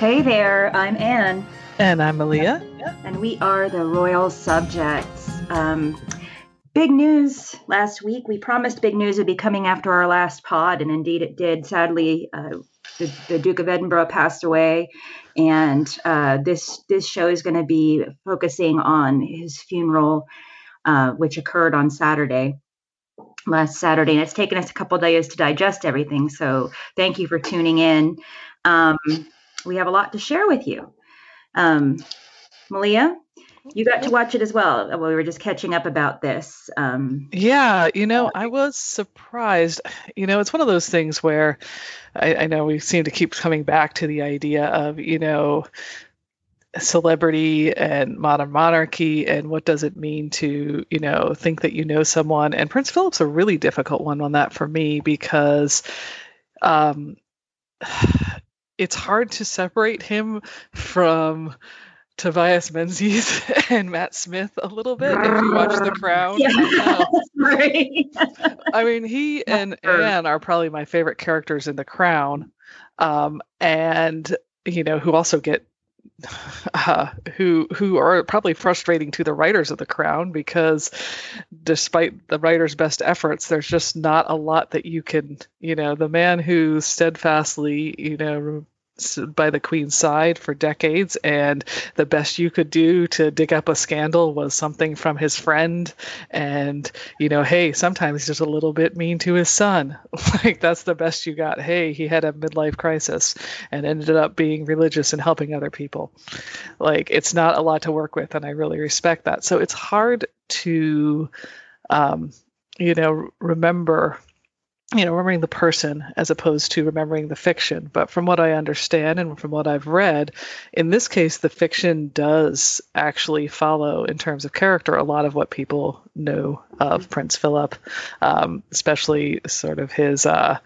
Hey there, I'm Anne. And I'm Malia. And we are the Royal Subjects. Um, big news last week. We promised big news would be coming after our last pod, and indeed it did. Sadly, uh, the, the, Duke of Edinburgh passed away, and uh, this this show is going to be focusing on his funeral, uh, which occurred on Saturday last Saturday, and it's taken us a couple days to digest everything. So thank you for tuning in. Um, we have a lot to share with you. Um, Malia, you got to watch it as well. We were just catching up about this. Um, yeah, you know, I was surprised. You know, it's one of those things where I, I know we seem to keep coming back to the idea of, you know, celebrity and modern monarchy and what does it mean to you know think that you know someone and prince philip's a really difficult one on that for me because um it's hard to separate him from Tobias Menzies and Matt Smith a little bit if you watch The Crown. Yeah, I, I mean, he and Anne are probably my favorite characters in The Crown, um, and you know who also get uh, who who are probably frustrating to the writers of The Crown because despite the writers' best efforts, there's just not a lot that you can, you know, the man who steadfastly, you know, by the queen's side for decades and the best you could do to dig up a scandal was something from his friend. And you know hey sometimes he's just a little bit mean to his son. Like that's the best you got. Hey he had a midlife crisis and ended up being religious and helping other people. Like it's not a lot to work with and i really respect that. So it's hard to um, you know remember you know, remembering the person as opposed to remembering the fiction. But from what I understand and from what I've read, in this case, the fiction does actually follow, in terms of character, a lot of what people know of Prince Philip, um, especially sort of his uh,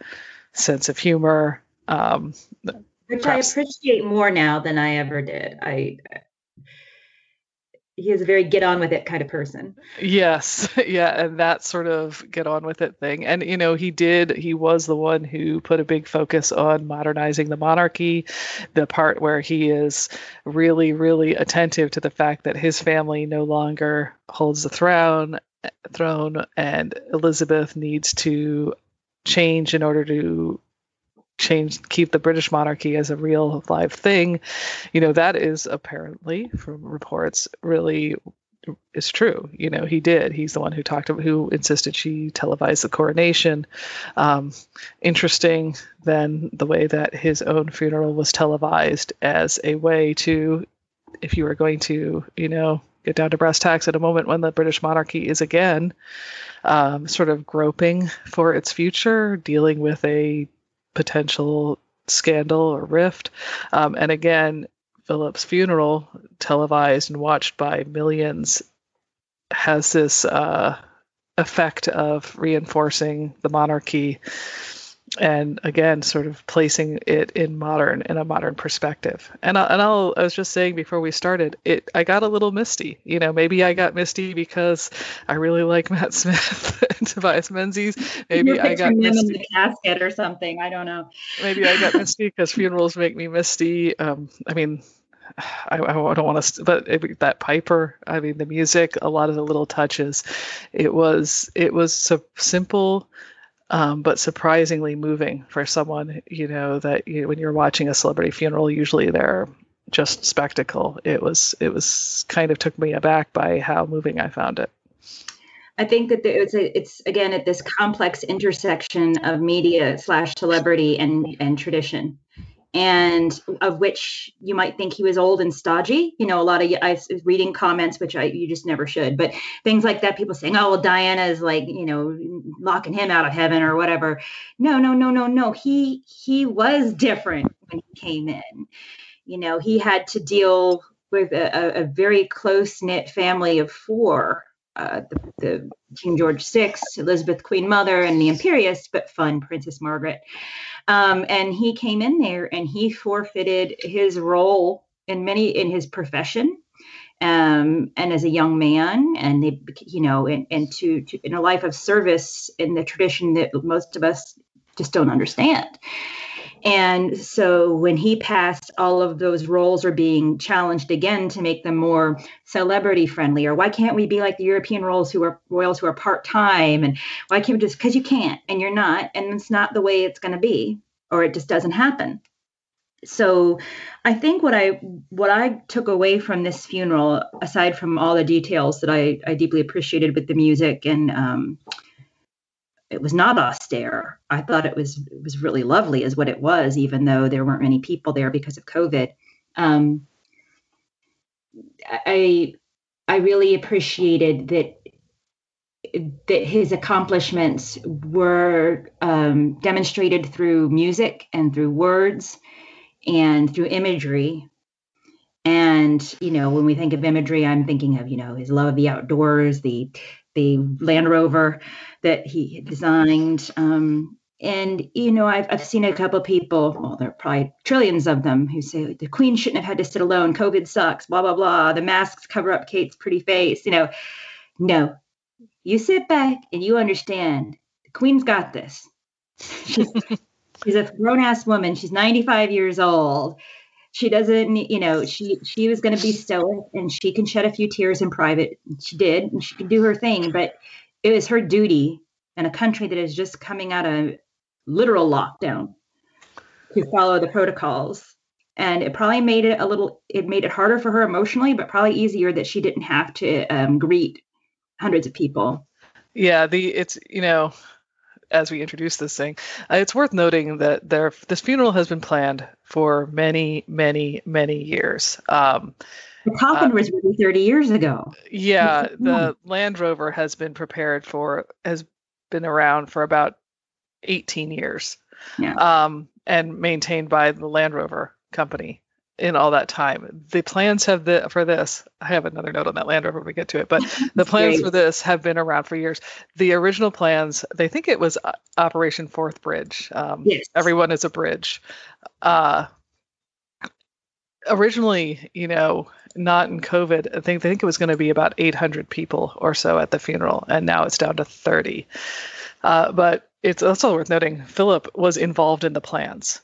sense of humor. Um, Which perhaps. I appreciate more now than I ever did. I he is a very get on with it kind of person. Yes, yeah, and that sort of get on with it thing. And you know, he did. He was the one who put a big focus on modernizing the monarchy. The part where he is really, really attentive to the fact that his family no longer holds the throne, throne, and Elizabeth needs to change in order to change keep the british monarchy as a real live thing you know that is apparently from reports really is true. You know he did. He's the one who talked about who insisted she televise the coronation. Um, interesting then the way that his own funeral was televised as a way to if you were going to you know get down to brass tacks at a moment when the british monarchy is again um, sort of groping for its future dealing with a potential scandal or rift. Um, and again, Philip's funeral, televised and watched by millions, has this uh, effect of reinforcing the monarchy and again sort of placing it in modern in a modern perspective. And, I, and I'll, i was just saying before we started it i got a little misty. You know maybe i got misty because i really like matt smith and tobias menzies. Maybe i got misty in the casket or something. I don't know. Maybe i got misty because funerals make me misty. Um, i mean I, I don't want to, but it, that Piper, I mean, the music, a lot of the little touches, it was, it was so simple, um, but surprisingly moving for someone you know that you, when you're watching a celebrity funeral usually they're just spectacle. It was it was kind of took me aback by how moving i found it. I think that it's a, it's again at this complex intersection of media slash celebrity and and tradition and of which you might think he was old and stodgy. You know, a lot of I was reading comments, which I you just never should, but things like that. People saying, "Oh, well, Diana is like, you know, locking him out of heaven or whatever." No, no, no, no, no. He he was different when he came in. You know, he had to deal with a, a very close knit family of four. Uh, the, the King George VI, Elizabeth Queen Mother, and the Imperious, but fun Princess Margaret. Um, and he came in there and he forfeited his role in many in his profession um, and as a young man, and they, you know, and, and to, to in a life of service in the tradition that most of us just don't understand. And so when he passed, all of those roles are being challenged again to make them more celebrity friendly. Or why can't we be like the European royals who are royals who are part time? And why can't we just because you can't and you're not, and it's not the way it's going to be, or it just doesn't happen. So I think what I what I took away from this funeral, aside from all the details that I, I deeply appreciated with the music and um, it was not austere. I thought it was it was really lovely, as what it was, even though there weren't many people there because of COVID. Um, I I really appreciated that that his accomplishments were um, demonstrated through music and through words and through imagery. And you know, when we think of imagery, I'm thinking of you know his love of the outdoors, the the Land Rover that he designed. Um, and you know, I've, I've seen a couple people, well, there are probably trillions of them, who say the Queen shouldn't have had to sit alone. COVID sucks. Blah blah blah. The masks cover up Kate's pretty face. You know, no. You sit back and you understand. The Queen's got this. She's, she's a grown ass woman. She's 95 years old she doesn't you know she she was going to be stoic and she can shed a few tears in private. She did and she could do her thing but it was her duty in a country that is just coming out of literal lockdown to follow the protocols. And it probably made it a little it made it harder for her emotionally but probably easier that she didn't have to um, greet hundreds of people. Yeah the it's you know as we introduce this thing, uh, it's worth noting that there this funeral has been planned for many, many, many years. Um, the coffin uh, was really 30 years ago. Yeah, the Land Rover has been prepared for has been around for about 18 years. Yeah. Um, and maintained by the Land Rover company in all that time. The plans have the for this. I have another note on that Land Rover when we get to it, but the plans for this have been around for years. The original plans, they think it was uh, Operation Forth Bridge. Um, yes. Everyone is a bridge. Uh, originally, you know, not in COVID. I think they think it was going to be about 800 people or so at the funeral, and now it's down to 30. Uh, but it's also worth noting Philip was involved in the plans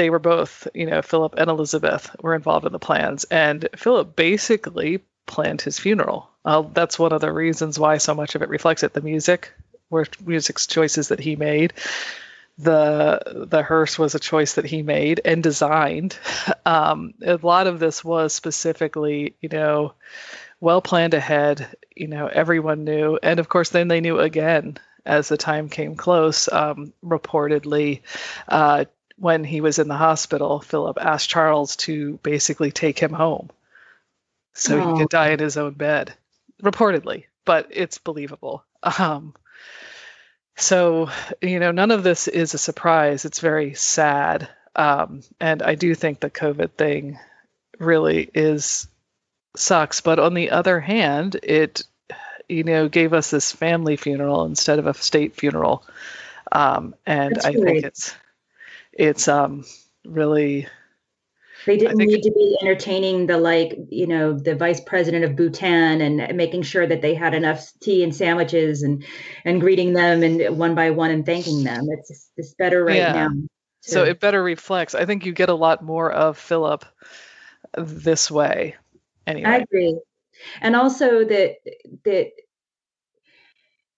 they were both, you know, Philip and Elizabeth were involved in the plans, and Philip basically planned his funeral. Uh, that's one of the reasons why so much of it reflects it. The music were music's choices that he made. The the hearse was a choice that he made and designed. Um, a lot of this was specifically, you know, well planned ahead. You know, everyone knew, and of course, then they knew again as the time came close. Um, reportedly, uh, when he was in the hospital, Philip asked Charles to basically take him home so oh. he could die in his own bed, reportedly, but it's believable. Um, so, you know, none of this is a surprise. It's very sad. Um, and I do think the COVID thing really is sucks. But on the other hand, it, you know, gave us this family funeral instead of a state funeral. Um, and That's I great. think it's it's um really they didn't think, need to be entertaining the like you know the vice president of bhutan and making sure that they had enough tea and sandwiches and and greeting them and one by one and thanking them. It's just, it's better right yeah. now. To, so it better reflects. I think you get a lot more of philip this way anyway. I agree. And also that that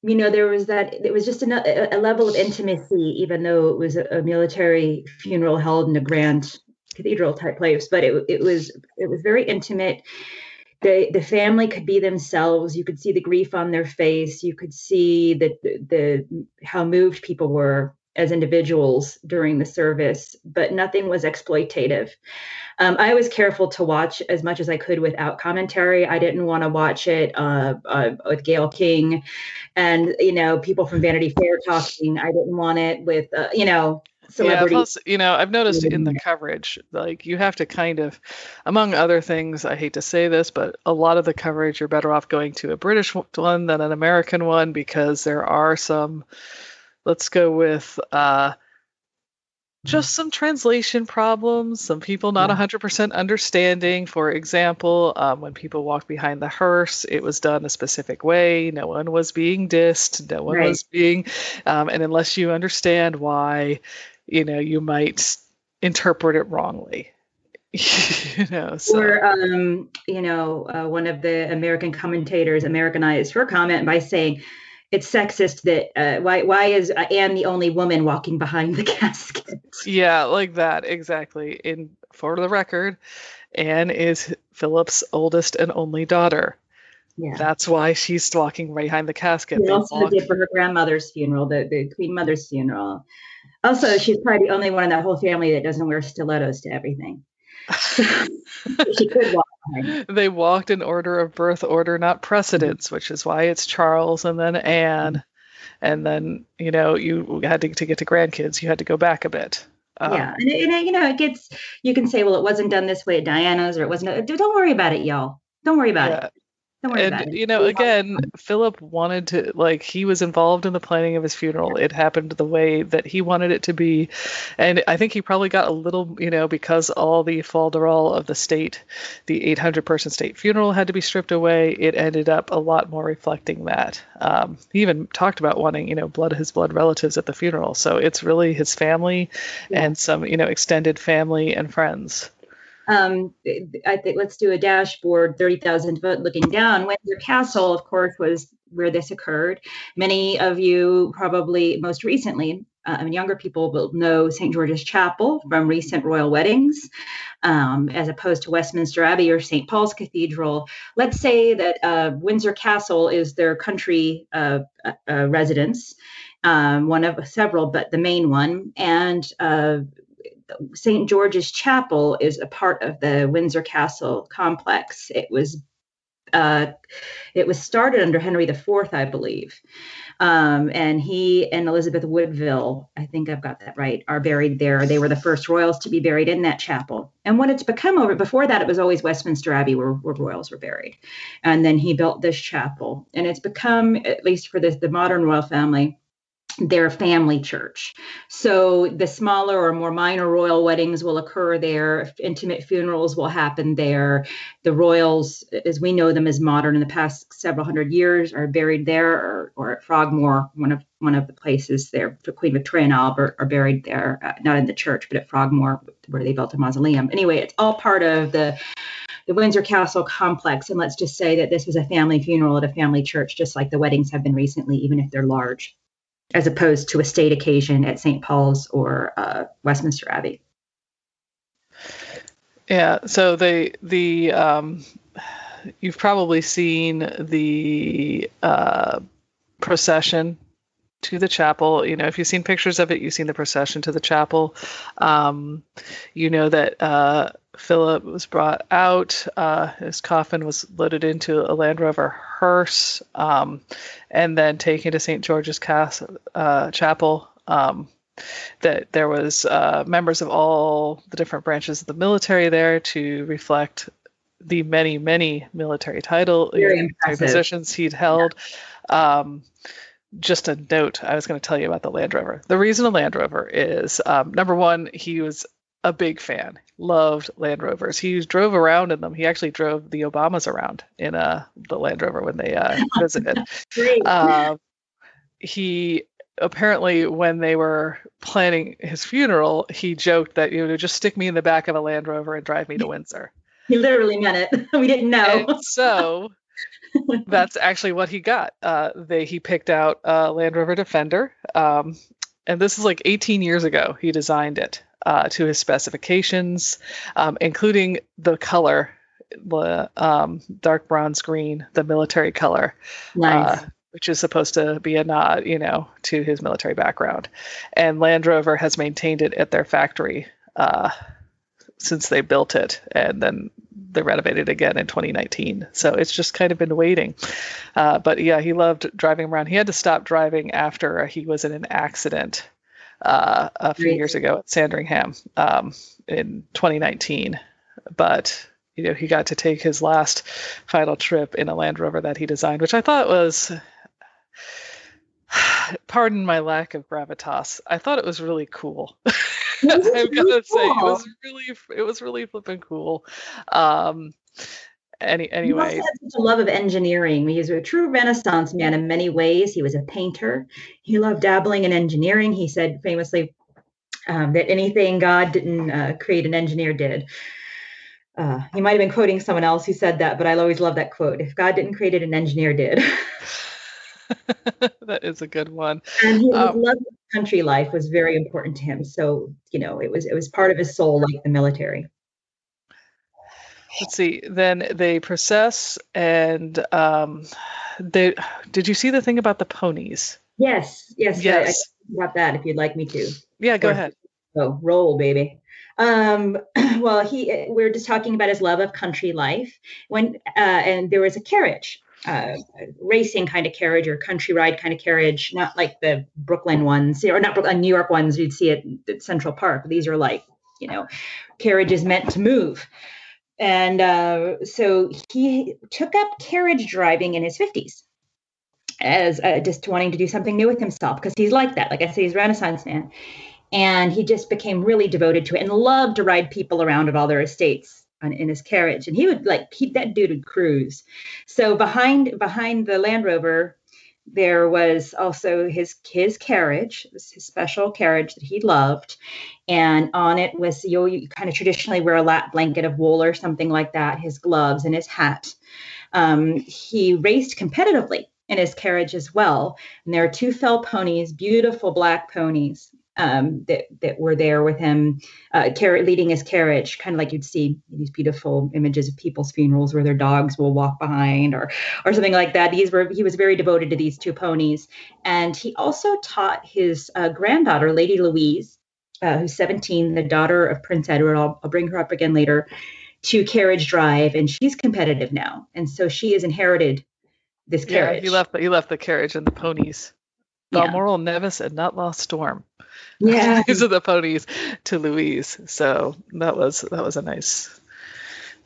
you know there was that it was just a, a level of intimacy even though it was a, a, military funeral held in a grand cathedral type place but it, it was it was very intimate the the family could be themselves you could see the grief on their face you could see the the how moved people were as individuals during the service but nothing was exploitative um, I was careful to watch as much as I could without commentary. I didn't want to watch it uh, uh, with Gayle King and, you know, people from Vanity Fair talking. I didn't want it with, uh, you know, yeah, plus, you know, I've noticed in the coverage, like you have to kind of, among other things, I hate to say this, but a lot of the coverage, you're better off going to a British one than an American one because there are some, let's go with, uh, just some translation problems, some people not yeah. 100% understanding. For example, um, when people walked behind the hearse, it was done a specific way. No one was being dissed. No one right. was being, um, and unless you understand why, you know, you might interpret it wrongly. you know, so. Or, um, you know, uh, one of the American commentators Americanized her comment by saying, it's sexist that uh, why why is uh, Anne the only woman walking behind the casket? Yeah, like that exactly. In for the record, Anne is Philip's oldest and only daughter. Yeah. That's why she's walking right behind the casket. She also walk... did for her grandmother's funeral, the, the Queen Mother's funeral. Also, she's probably the only one in that whole family that doesn't wear stilettos to everything. she could walk behind. They walked in order of birth order, not precedence, mm-hmm. which is why it's Charles and then Anne. And then, you know, you had to, to get to grandkids, you had to go back a bit. Um, yeah. And, and, you know, it gets, you can say, well, it wasn't done this way at Diana's or it wasn't. Don't worry about it, y'all. Don't worry about yeah. it. And. You know, again, Philip wanted to like he was involved in the planning of his funeral. It happened the way that he wanted it to be, and I think he probably got a little, you know, because all the falderall of the state, the 800 person state funeral had to be stripped away. It ended up a lot more reflecting that. Um, he even talked about wanting, you know, blood his blood relatives at the funeral. So it's really his family yeah. and some, you know, extended family and friends. Um, I think let's do a dashboard, 30,000 foot looking down. Windsor Castle, of course, was where this occurred. Many of you probably most recently, uh, I mean, younger people will know St. George's Chapel from recent royal weddings, um, as opposed to Westminster Abbey or St. Paul's Cathedral. Let's say that uh, Windsor Castle is their country uh, uh residence, um, one of several, but the main one. And uh, St. George's Chapel is a part of the Windsor Castle complex. It was uh, it was started under Henry IV, I believe. Um, and he and Elizabeth Woodville, I think I've got that right, are buried there. They were the first royals to be buried in that chapel. And what it's become over before that, it was always Westminster Abbey where, where royals were buried. And then he built this chapel. And it's become, at least for the, the modern royal family, their family church. So the smaller or more minor royal weddings will occur there. Intimate funerals will happen there. The royals, as we know them as modern in the past several hundred years, are buried there, or, or at Frogmore, one of one of the places there. For Queen Victoria and Albert are buried there, uh, not in the church, but at Frogmore, where they built a mausoleum. Anyway, it's all part of the the Windsor Castle complex. And let's just say that this was a family funeral at a family church, just like the weddings have been recently, even if they're large as opposed to a state occasion at St. Paul's or uh, Westminster Abbey. Yeah, so the the um, you've probably seen the uh, procession to the chapel. You know, if you've seen pictures of it, you've seen the procession to the chapel. Um, you know that uh, Philip was brought out. Uh, his coffin was loaded into a Land Rover hearse um, and then taken to St. George's Castle, uh, Chapel. Um, that there was uh, members of all the different branches of the military there to reflect the many, many military title military positions he'd held. Yeah. Um, just a note, I was going to tell you about the Land Rover. The reason a Land Rover is um, number one, he was a big fan. Loved Land Rovers. He drove around in them. He actually drove the Obamas around in uh, the Land Rover when they uh, visited. uh, he apparently, when they were planning his funeral, he joked that you know just stick me in the back of a Land Rover and drive me to Windsor. He literally meant it. we didn't know. And so that's actually what he got. Uh, they he picked out a Land Rover Defender. Um, and this is like 18 years ago. He designed it uh, to his specifications, um, including the color, the um, dark bronze green, the military color. Nice. Uh, which is supposed to be a nod, you know, to his military background. And Land Rover has maintained it at their factory uh, since they built it, and then they renovated again in 2019. So it's just kind of been waiting. Uh, but yeah, he loved driving around. He had to stop driving after he was in an accident uh, a few years ago at Sandringham um, in 2019. But you know, he got to take his last final trip in a Land Rover that he designed, which I thought was, pardon my lack of gravitas, I thought it was really cool. I'm gonna cool. say it was really, it was really flipping cool. Um, any anyway. He had such a love of engineering. He was a true Renaissance man in many ways. He was a painter. He loved dabbling in engineering. He said famously, um, that anything God didn't uh, create, an engineer did. Uh, he might have been quoting someone else who said that, but I always love that quote. If God didn't create it, an engineer did. that is a good one. And his um, love of country life was very important to him. So, you know, it was it was part of his soul, like the military. Let's see. Then they process, and um, they. Did you see the thing about the ponies? Yes, yes, yes. I, I about that. If you'd like me to. Yeah, go or, ahead. Oh, roll, baby. Um, well, he. We are just talking about his love of country life. When uh, and there was a carriage uh, racing kind of carriage or country ride kind of carriage, not like the Brooklyn ones or not Brooklyn, New York ones you'd see at, at Central Park. These are like, you know, carriages meant to move. And uh, so he took up carriage driving in his 50s as uh, just wanting to do something new with himself because he's like that. Like I say, he's a Renaissance man. And he just became really devoted to it and loved to ride people around at all their estates on, in his carriage, and he would like keep that dude would cruise. So behind behind the Land Rover, there was also his his carriage, it was his special carriage that he loved, and on it was you, you kind of traditionally wear a lap blanket of wool or something like that, his gloves and his hat. Um, he raced competitively in his carriage as well, and there are two fell ponies, beautiful black ponies um, that that were there with him, uh, car- leading his carriage, kind of like you'd see these beautiful images of people's funerals where their dogs will walk behind, or or something like that. These were he was very devoted to these two ponies, and he also taught his uh, granddaughter, Lady Louise, uh, who's 17, the daughter of Prince Edward. I'll, I'll bring her up again later. To carriage drive, and she's competitive now, and so she has inherited this carriage. Yeah, he left the, he left the carriage and the ponies. Balmoral, yeah. Nevis, and Notlaw Storm. Yeah, these are the ponies to Louise. So that was that was a nice.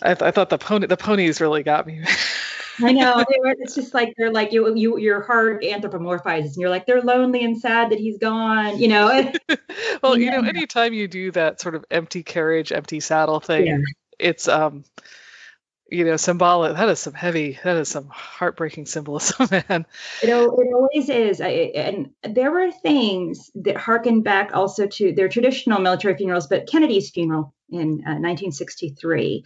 I, th- I thought the pony the ponies really got me. I know they were, it's just like they're like you you your heart anthropomorphizes and you're like they're lonely and sad that he's gone you know well you know anytime you do that sort of empty carriage empty saddle thing yeah. it's um you know, symbolic. That is some heavy. That is some heartbreaking symbolism, man. It, it always is. I, and there were things that harken back also to their traditional military funerals, but Kennedy's funeral in uh, 1963.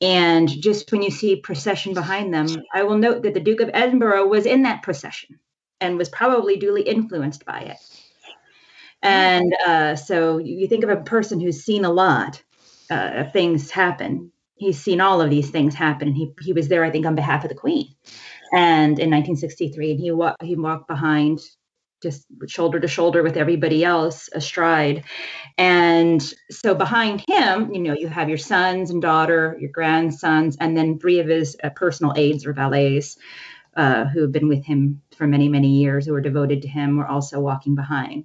And just when you see procession behind them, I will note that the Duke of Edinburgh was in that procession and was probably duly influenced by it. And uh, so you think of a person who's seen a lot uh, things happen he's seen all of these things happen. And he, he was there i think on behalf of the queen. And in 1963 and he, wa- he walked behind just shoulder to shoulder with everybody else astride. And so behind him you know you have your sons and daughter your grandsons and then three of his uh, personal aides or valets uh, who have been with him for many many years who are devoted to him were also walking behind.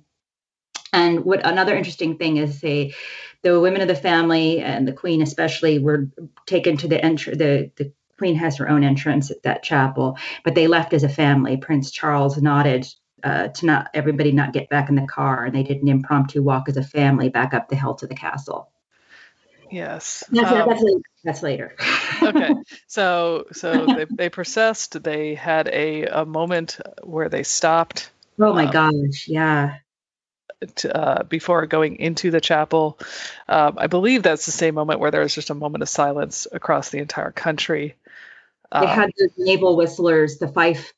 And what another interesting thing is they the women of the family and the queen especially were taken to the entry the the queen has her own entrance at that chapel but they left as a family. Prince charles nodded uh, to not everybody not get back in the car and they did an impromptu walk as a family back up the hill to the castle. Yes that's, um, that's, later. that's later. okay so so they, they processed they had a, a moment where they stopped. Oh my um, gosh yeah uh, before going into the chapel. Um, I believe that's the same moment where there was just a moment of silence across the entire country. They um, had the naval whistlers, the fife.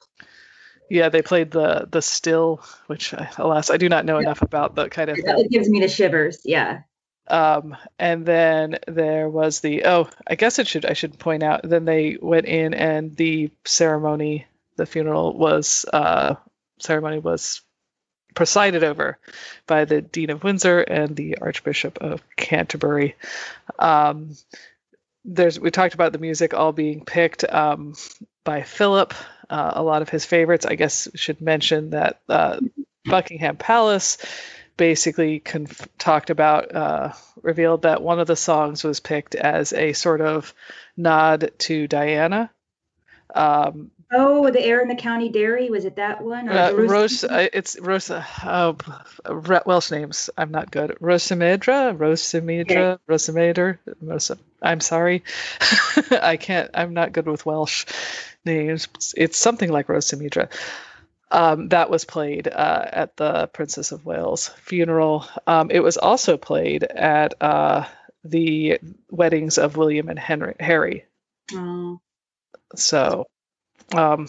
Yeah, they played the the still, which uh, alas I do not know yeah. enough about the kind of. It gives me the shivers. Yeah. Um, and then there was the oh, I guess it should I should point out. Then they went in and the ceremony, the funeral was uh, ceremony was presided over by the Dean of Windsor and the Archbishop of Canterbury. Um, there's we talked about the music all being picked um, by Philip. Uh, a lot of his favorites. I guess should mention that uh, Buckingham Palace basically conf- talked about uh, revealed that one of the songs was picked as a sort of nod to Diana. Um, Oh, the air in the county dairy was it that one? Uh, Rose, uh, it's Rosa. Uh, Welsh names. I'm not good. Rhosymedre, Rhosymedre, yeah. Rosa. I'm sorry, I can't. I'm not good with Welsh names. It's something like Rhosymedre. Um, that was played uh, at the Princess of Wales funeral. Um, it was also played at uh, the weddings of William and Henry, Harry. Oh. So, um,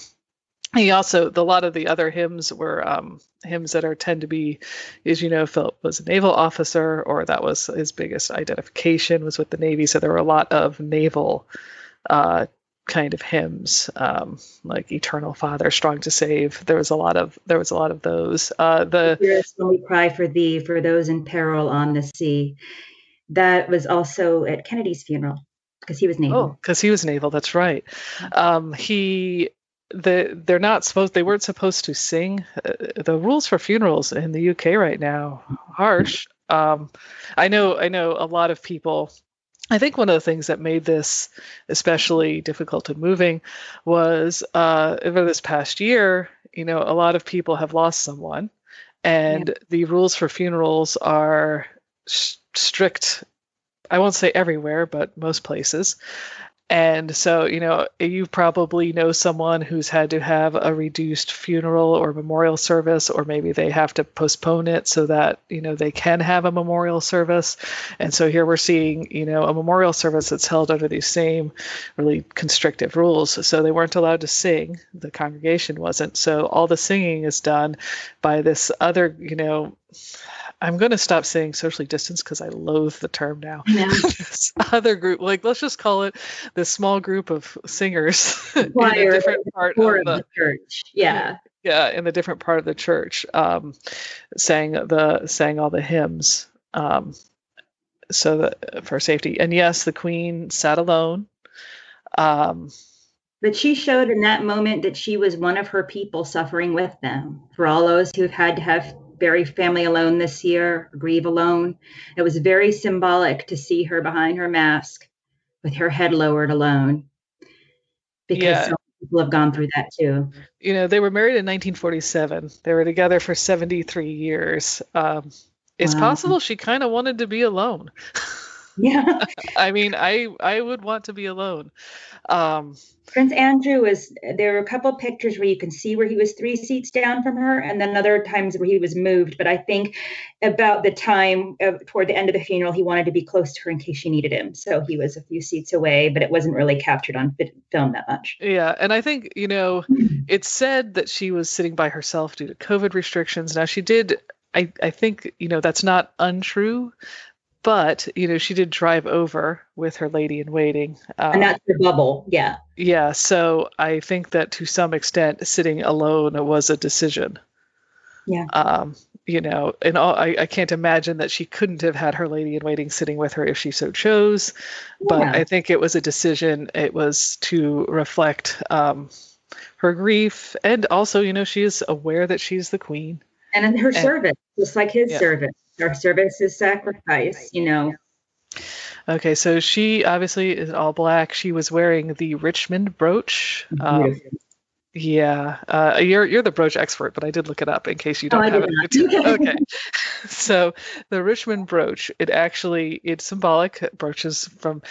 he also a lot of the other hymns were um, hymns that are tend to be, as you know, Philip was a naval officer, or that was his biggest identification was with the Navy. So there were a lot of naval uh, kind of hymns, um, like "Eternal Father, Strong to Save." There was a lot of there was a lot of those. Uh, the when we cry for thee, for those in peril on the sea. That was also at Kennedy's funeral because he was naval. Oh, because he was naval. That's right. Um, he the they're not supposed they weren't supposed to sing uh, the rules for funerals in the UK right now harsh um, I know I know a lot of people I think one of the things that made this especially difficult and moving was uh, over this past year you know a lot of people have lost someone and the rules for funerals are strict I won't say everywhere, but most places. And so, you know, you probably know someone who's had to have a reduced funeral or memorial service, or maybe they have to postpone it so that, you know, they can have a memorial service. And so here we're seeing, you know, a memorial service that's held under these same really constrictive rules. So they weren't allowed to sing, the congregation wasn't. So all the singing is done by this other, you know, I'm going to stop saying socially distanced because I loathe the term now. Yeah. this other group, like let's just call it the small group of singers in a different part of the, the, church. Yeah. Yeah, in the different part of the church, um, sang the sang all the hymns, um, so that for safety. And yes, the Queen sat alone. Um, but she showed in that moment that she was one of her people suffering with them. For all those who've had to have bury family alone this year, grieve alone. It was very symbolic to see her behind her mask with her head lowered alone because yeah. so people have gone through that too. You know, they were married in 1947. They were together for 73 years. Um, it's wow. possible she kind of wanted to be alone. Yeah. I mean, I I would want to be alone. Um, Prince Andrew was there were a couple pictures where you can see where he was three seats down from her, and then other times where he was moved. But I think about the time toward the end of the funeral, he wanted to be close to her in case she needed him, so he was a few seats away. But it wasn't really captured on film that much. Yeah, and I think you know, it's said that she was sitting by herself due to COVID restrictions. Now she did I, I think you know that's not untrue but you know she did drive over with her lady in waiting um, and that's the bubble yeah. Yeah so i think that to some extent sitting alone was a decision. Yeah. Um you know and all, I, I can't imagine that she couldn't have had her lady in waiting sitting with her if she so chose but yeah. i think it was a decision. It was to reflect um her grief and also you know she is aware that she's the queen. And in her and, service just like his yeah. service our service is sacrifice, you know. Okay, so she obviously is all black. She was wearing the Richmond brooch. Um, yeah, uh, you're you're the brooch expert, but I did look it up in case you don't oh, have it. okay, so the Richmond brooch, it actually it's symbolic. Brooches from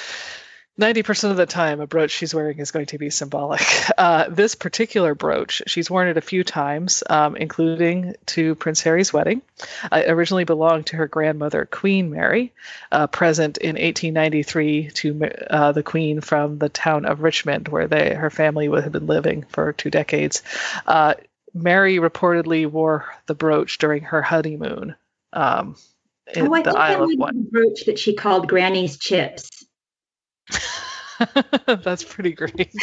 90% of the time, a brooch she's wearing is going to be symbolic. Uh, this particular brooch, she's worn it a few times, um, including to Prince Harry's wedding. Uh, it originally belonged to her grandmother, Queen Mary, uh, present in 1893 to uh, the Queen from the town of Richmond, where they, her family would have been living for two decades. Uh, Mary reportedly wore the brooch during her honeymoon. Um, oh, I the think Isle of Wight. brooch that she called Granny's chips. That's pretty great.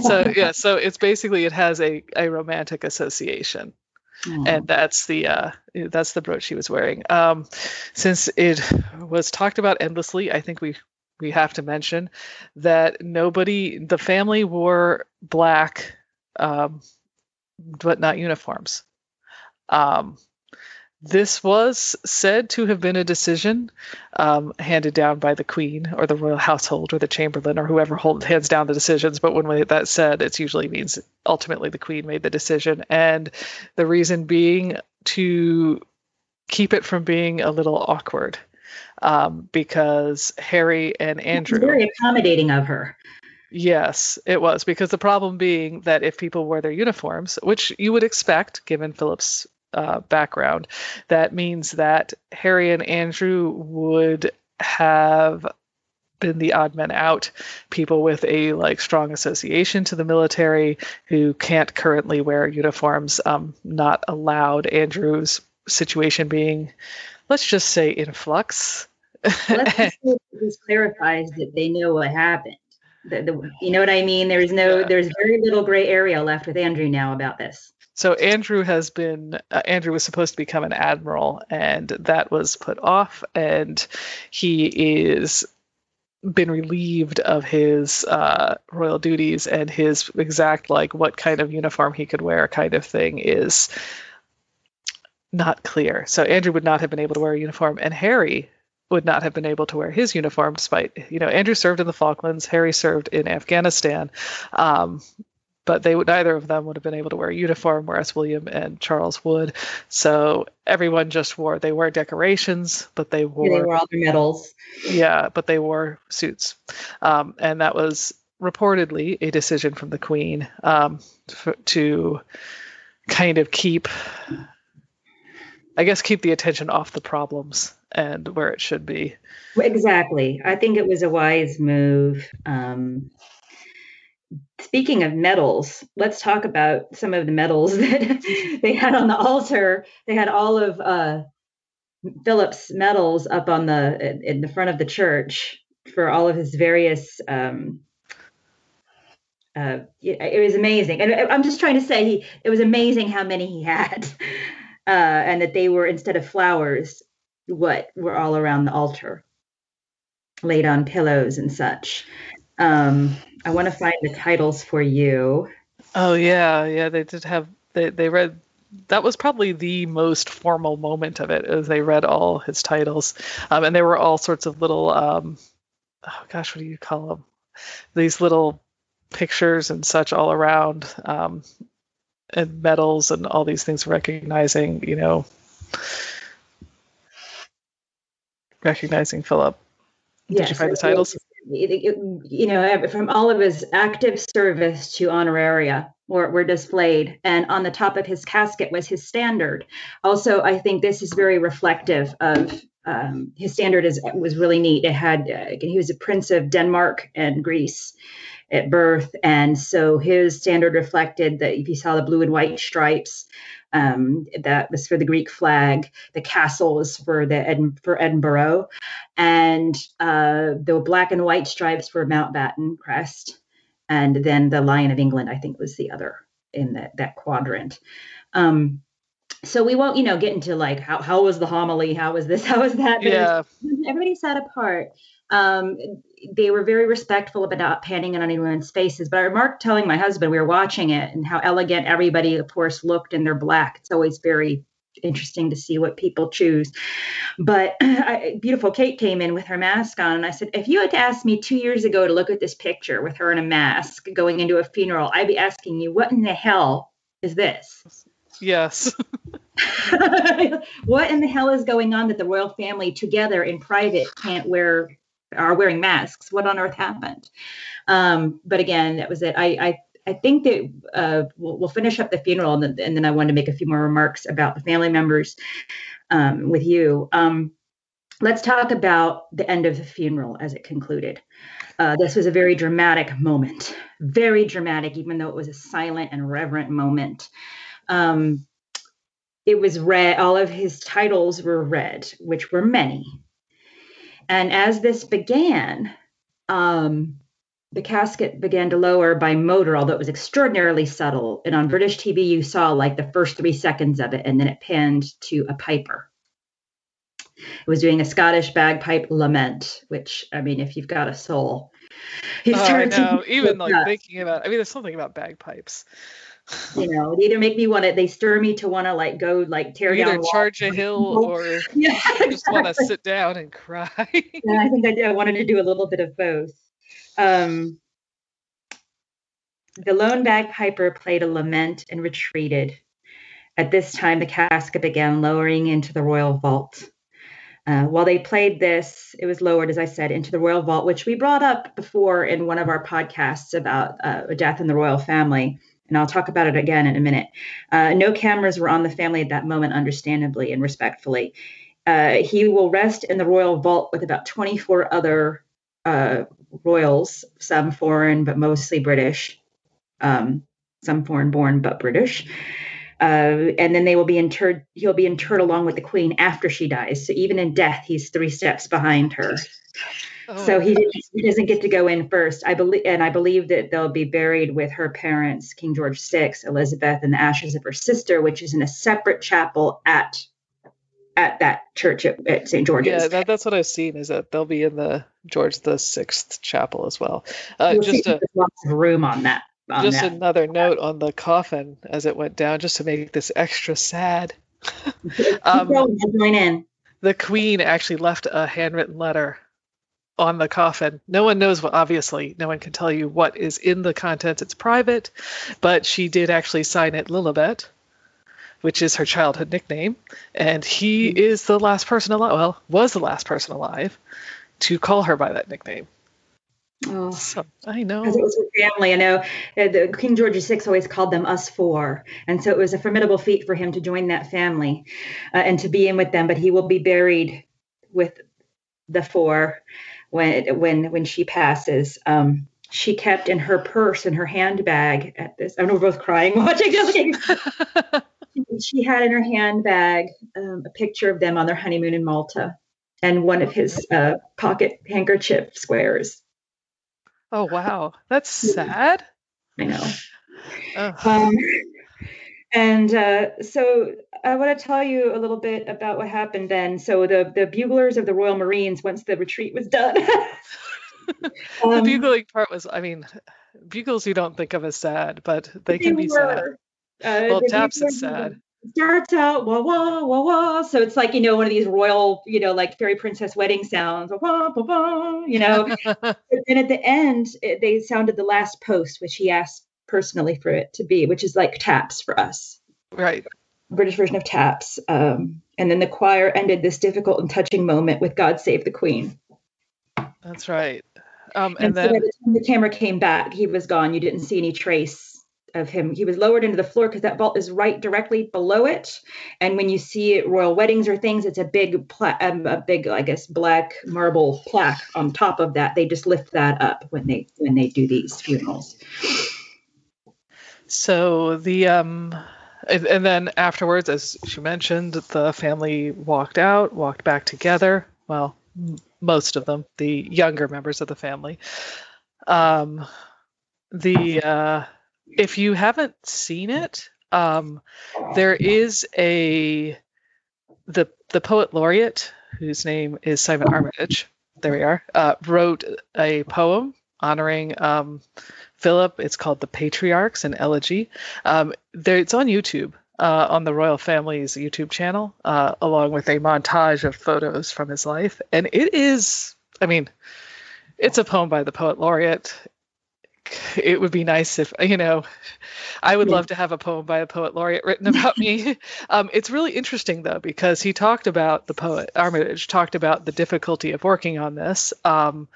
so yeah, so it's basically it has a, a romantic association. Mm. And that's the uh, that's the brooch she was wearing. Um, since it was talked about endlessly, I think we we have to mention that nobody, the family wore black, um, but not uniforms. Um, this was said to have been a decision um, handed down by the queen or the royal household or the chamberlain or whoever holds, hands down the decisions. But when that said, it usually means ultimately the queen made the decision. And the reason being to keep it from being a little awkward um, because Harry and Andrew. very accommodating of her. Yes, it was because the problem being that if people wear their uniforms, which you would expect given Philip's uh, background, that means that Harry and Andrew would have been the odd men out people with a like strong association to the military who can't currently wear uniforms um, not allowed. Andrew's situation being let's just say in flux. Let's just clarifies that they know what happened. The, the, you know what i mean? There's no yeah. there's very little gray area left with andrew now about this so Andrew has been uh, Andrew was supposed to become an admiral, and that was put off, and he is been relieved of his uh, royal duties, and his exact like what kind of uniform he could wear kind of thing is not clear. So Andrew would not have been able to wear a uniform, and Harry would not have been able to wear his uniform despite you know Andrew served in the Falklands, Harry served in Afghanistan. Um, but they would neither of them would have been able to wear a uniform, whereas William and Charles would. So everyone just wore they wore decorations, but they wore yeah, they wore all their medals. Yeah, but they wore suits, um, and that was reportedly a decision from the Queen um, f- to kind of keep, I guess, keep the attention off the problems and where it should be. Exactly. I think it was a wise move. Um, speaking of medals, let's talk about some of the medals that they had on the altar. They had all of uh, Philip's medals up on the in the front of the church for all of his various. Um, uh, it was amazing, and I'm just trying to say he. It was amazing how many he had, uh, and that they were instead of flowers, what were all around the altar, laid on pillows and such. Um, I want to find the titles for you. Oh yeah, yeah, they did have they they read that was probably the most formal moment of it as they read all his titles. Um, and there were all sorts of little um, oh gosh what do you call them these little pictures and such all around um, and medals and all these things recognizing you know recognizing philip. Did yes, you find the titles you know, from all of his active service to honoraria were, were displayed. And on the top of his casket was his standard. Also, I think this is very reflective of um, his standard is was really neat. It had uh, he was a prince of Denmark and Greece at birth, and so his standard reflected that if you saw the blue and white stripes, um, that was for the Greek flag. The castle was for the for Edinburgh, and uh, the black and white stripes for Mountbatten crest, and then the Lion of England. I think was the other in that that quadrant. Um, so we won't, you know, get into like how how was the homily, how was this, how was that. But yeah. Everybody sat apart. Um, they were very respectful about panning in on anyone's faces. But I remarked telling my husband we were watching it and how elegant everybody, of course, looked in their black. It's always very interesting to see what people choose. But I, beautiful Kate came in with her mask on, and I said, if you had asked me two years ago to look at this picture with her in a mask going into a funeral, I'd be asking you, what in the hell is this? Yes. what in the hell is going on that the royal family together in private can't wear are wearing masks. What on earth happened? Um, but again, that was it. I I, I think that uh, we'll, we'll, finish up the funeral, and then, and then, I wanted to make a few more remarks about the family members um, with you. Um, let's talk about the end of the funeral as it concluded. Uh, this was a very dramatic moment, very dramatic, even though it was a silent and reverent moment. Um, it was read, all of his titles were read, which were many. And as this began, um, the casket began to lower by motor, although it was extraordinarily subtle. And on British TV, you saw like the first three seconds of it, and then it panned to a piper. It was doing a Scottish bagpipe lament, which, I mean, if you've got a soul, you oh, I know. Even like thinking about, I mean, there's something about bagpipes you know, they either make me want to, they stir me to want to like go like tear either down. charge a hill or yeah, just want to sit down and cry. and I think I, I wanted to do a little bit of both. Um, the lone bagpiper played a lament and retreated. At this time, the casket began lowering into the royal vault. Uh, while they played this, it was lowered, as I said, into the royal vault, which we brought up before in one of our podcasts about uh, death in the royal family. And I'll talk about it again in a minute. Uh, no cameras were on the family at that moment, understandably and respectfully. Uh, he will rest in the royal vault with about 24 other uh, royals, some foreign, but mostly British, um, some foreign born, but British. Uh, and then they will be interred. He'll be interred along with the queen after she dies. So even in death, he's three steps behind her. Oh. So he, he doesn't get to go in first. I believe, and I believe that they'll be buried with her parents, King George VI, Elizabeth, and the ashes of her sister, which is in a separate chapel at at that church at, at St. George's. Yeah, that, that's what I've seen. Is that they'll be in the George the Sixth chapel as well. Uh, just a, lots of room on that just another note on the coffin as it went down, just to make this extra sad. um, the Queen actually left a handwritten letter on the coffin. No one knows what, obviously, no one can tell you what is in the contents. It's private, but she did actually sign it Lilibet, which is her childhood nickname. And he is the last person alive, well, was the last person alive to call her by that nickname. Oh, so, I know. Because it was her family. I know uh, the King George VI always called them us four. And so it was a formidable feat for him to join that family uh, and to be in with them. But he will be buried with the four when when when she passes. Um, she kept in her purse and her handbag at this. I know we're both crying watching this. she had in her handbag um, a picture of them on their honeymoon in Malta and one of his uh, pocket handkerchief squares Oh wow, that's sad. I know. Um, and uh, so I want to tell you a little bit about what happened then. So the the buglers of the Royal Marines, once the retreat was done. the um, bugling part was, I mean, bugles you don't think of as sad, but they, they can be were. sad. Uh, well, taps is sad starts out wah wah wah wah. So it's like you know one of these royal, you know, like fairy princess wedding sounds, wah wah wah. You know, but then at the end it, they sounded the last post, which he asked personally for it to be, which is like taps for us. Right. British version of taps. Um, and then the choir ended this difficult and touching moment with "God Save the Queen." That's right. Um, and, and then so the camera came back, he was gone. You didn't see any trace of him. He was lowered into the floor because that vault is right directly below it. And when you see it, royal weddings or things, it's a big, pla- um, a big, I guess, black marble plaque on top of that. They just lift that up when they when they do these funerals. So the um, and, and then afterwards, as she mentioned, the family walked out, walked back together. Well, most of them, the younger members of the family. Um, the uh, if you haven't seen it, um, there is a the the poet laureate whose name is Simon Armitage. There we are. Uh, wrote a poem honoring um, Philip. It's called "The Patriarchs: and Elegy." Um, there, it's on YouTube. Uh, on the royal family's YouTube channel, uh, along with a montage of photos from his life. And it is, I mean, it's a poem by the poet laureate it would be nice if you know i would yeah. love to have a poem by a poet laureate written about me um, it's really interesting though because he talked about the poet armitage talked about the difficulty of working on this um,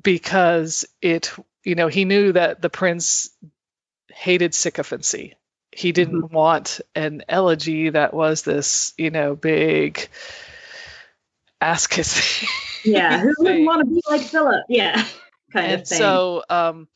because it you know he knew that the prince hated sycophancy he didn't mm-hmm. want an elegy that was this you know big ask his yeah who wouldn't want to be like philip yeah kind and of thing. So um,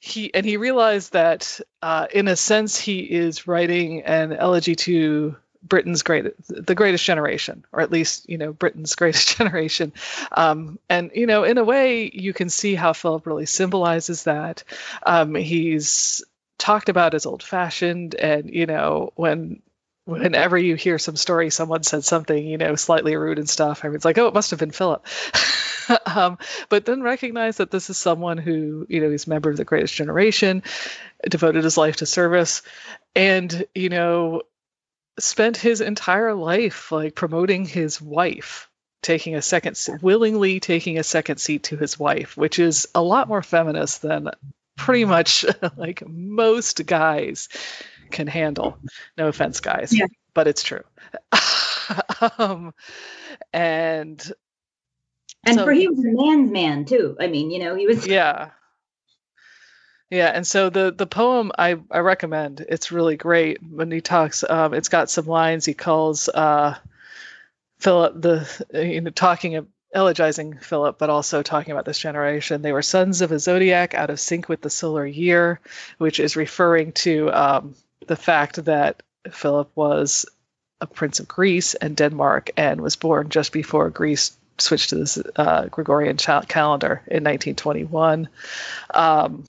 he and he realized that uh, in a sense he is writing an elegy to Britain's great the greatest generation, or at least you know Britain's greatest generation. Um, and you know, in a way, you can see how Philip really symbolizes that. Um, he's talked about as old fashioned, and you know when whenever you hear some story, someone said something, you know, slightly rude and stuff, everyone's like, oh, it must have been Philip. um, but then recognize that this is someone who, you know, he's a member of the greatest generation, devoted his life to service, and, you know, spent his entire life like promoting his wife taking a second willingly taking a second seat to his wife which is a lot more feminist than pretty much like most guys can handle. No offense, guys, yeah. but it's true. um, and and so for he he- was a man's man too. I mean, you know, he was yeah yeah and so the the poem i i recommend. It's really great when he talks um it's got some lines he calls uh philip the you know talking of elegizing philip but also talking about this generation. They were sons of a zodiac out of sync with the solar year which is referring to um the fact that philip was a prince of greece and denmark and was born just before greece switched to this uh, gregorian calendar in 1921 um,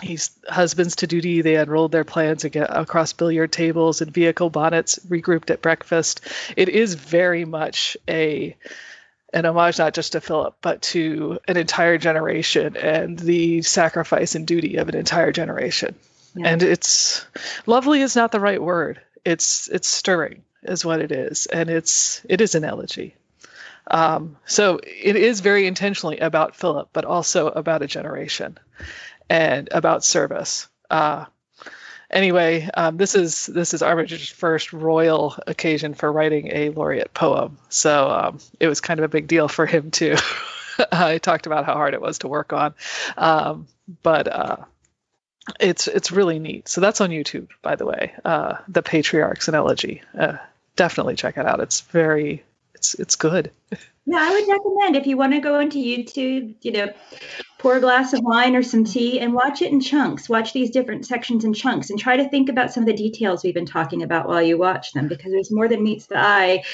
He's husbands to duty. They unrolled their plans across billiard tables and vehicle bonnets, regrouped at breakfast. It is very much a an homage not just to Philip, but to an entire generation and the sacrifice and duty of an entire generation. Yeah. And it's lovely is not the right word. It's it's stirring is what it is, and it's it is an elegy. Um, so it is very intentionally about Philip, but also about a generation and about service. Uh, anyway, um, this is this is Armitage's first royal occasion for writing a laureate poem, so um, it was kind of a big deal for him too. I talked about how hard it was to work on, um, but uh, it's it's really neat. So that's on YouTube, by the way. Uh, the Patriarchs and Elegy. Uh, definitely check it out. It's very it's it's good. Yeah, I would recommend if you want to go into YouTube, you know, pour a glass of wine or some tea and watch it in chunks. Watch these different sections in chunks and try to think about some of the details we've been talking about while you watch them because there's more than meets the eye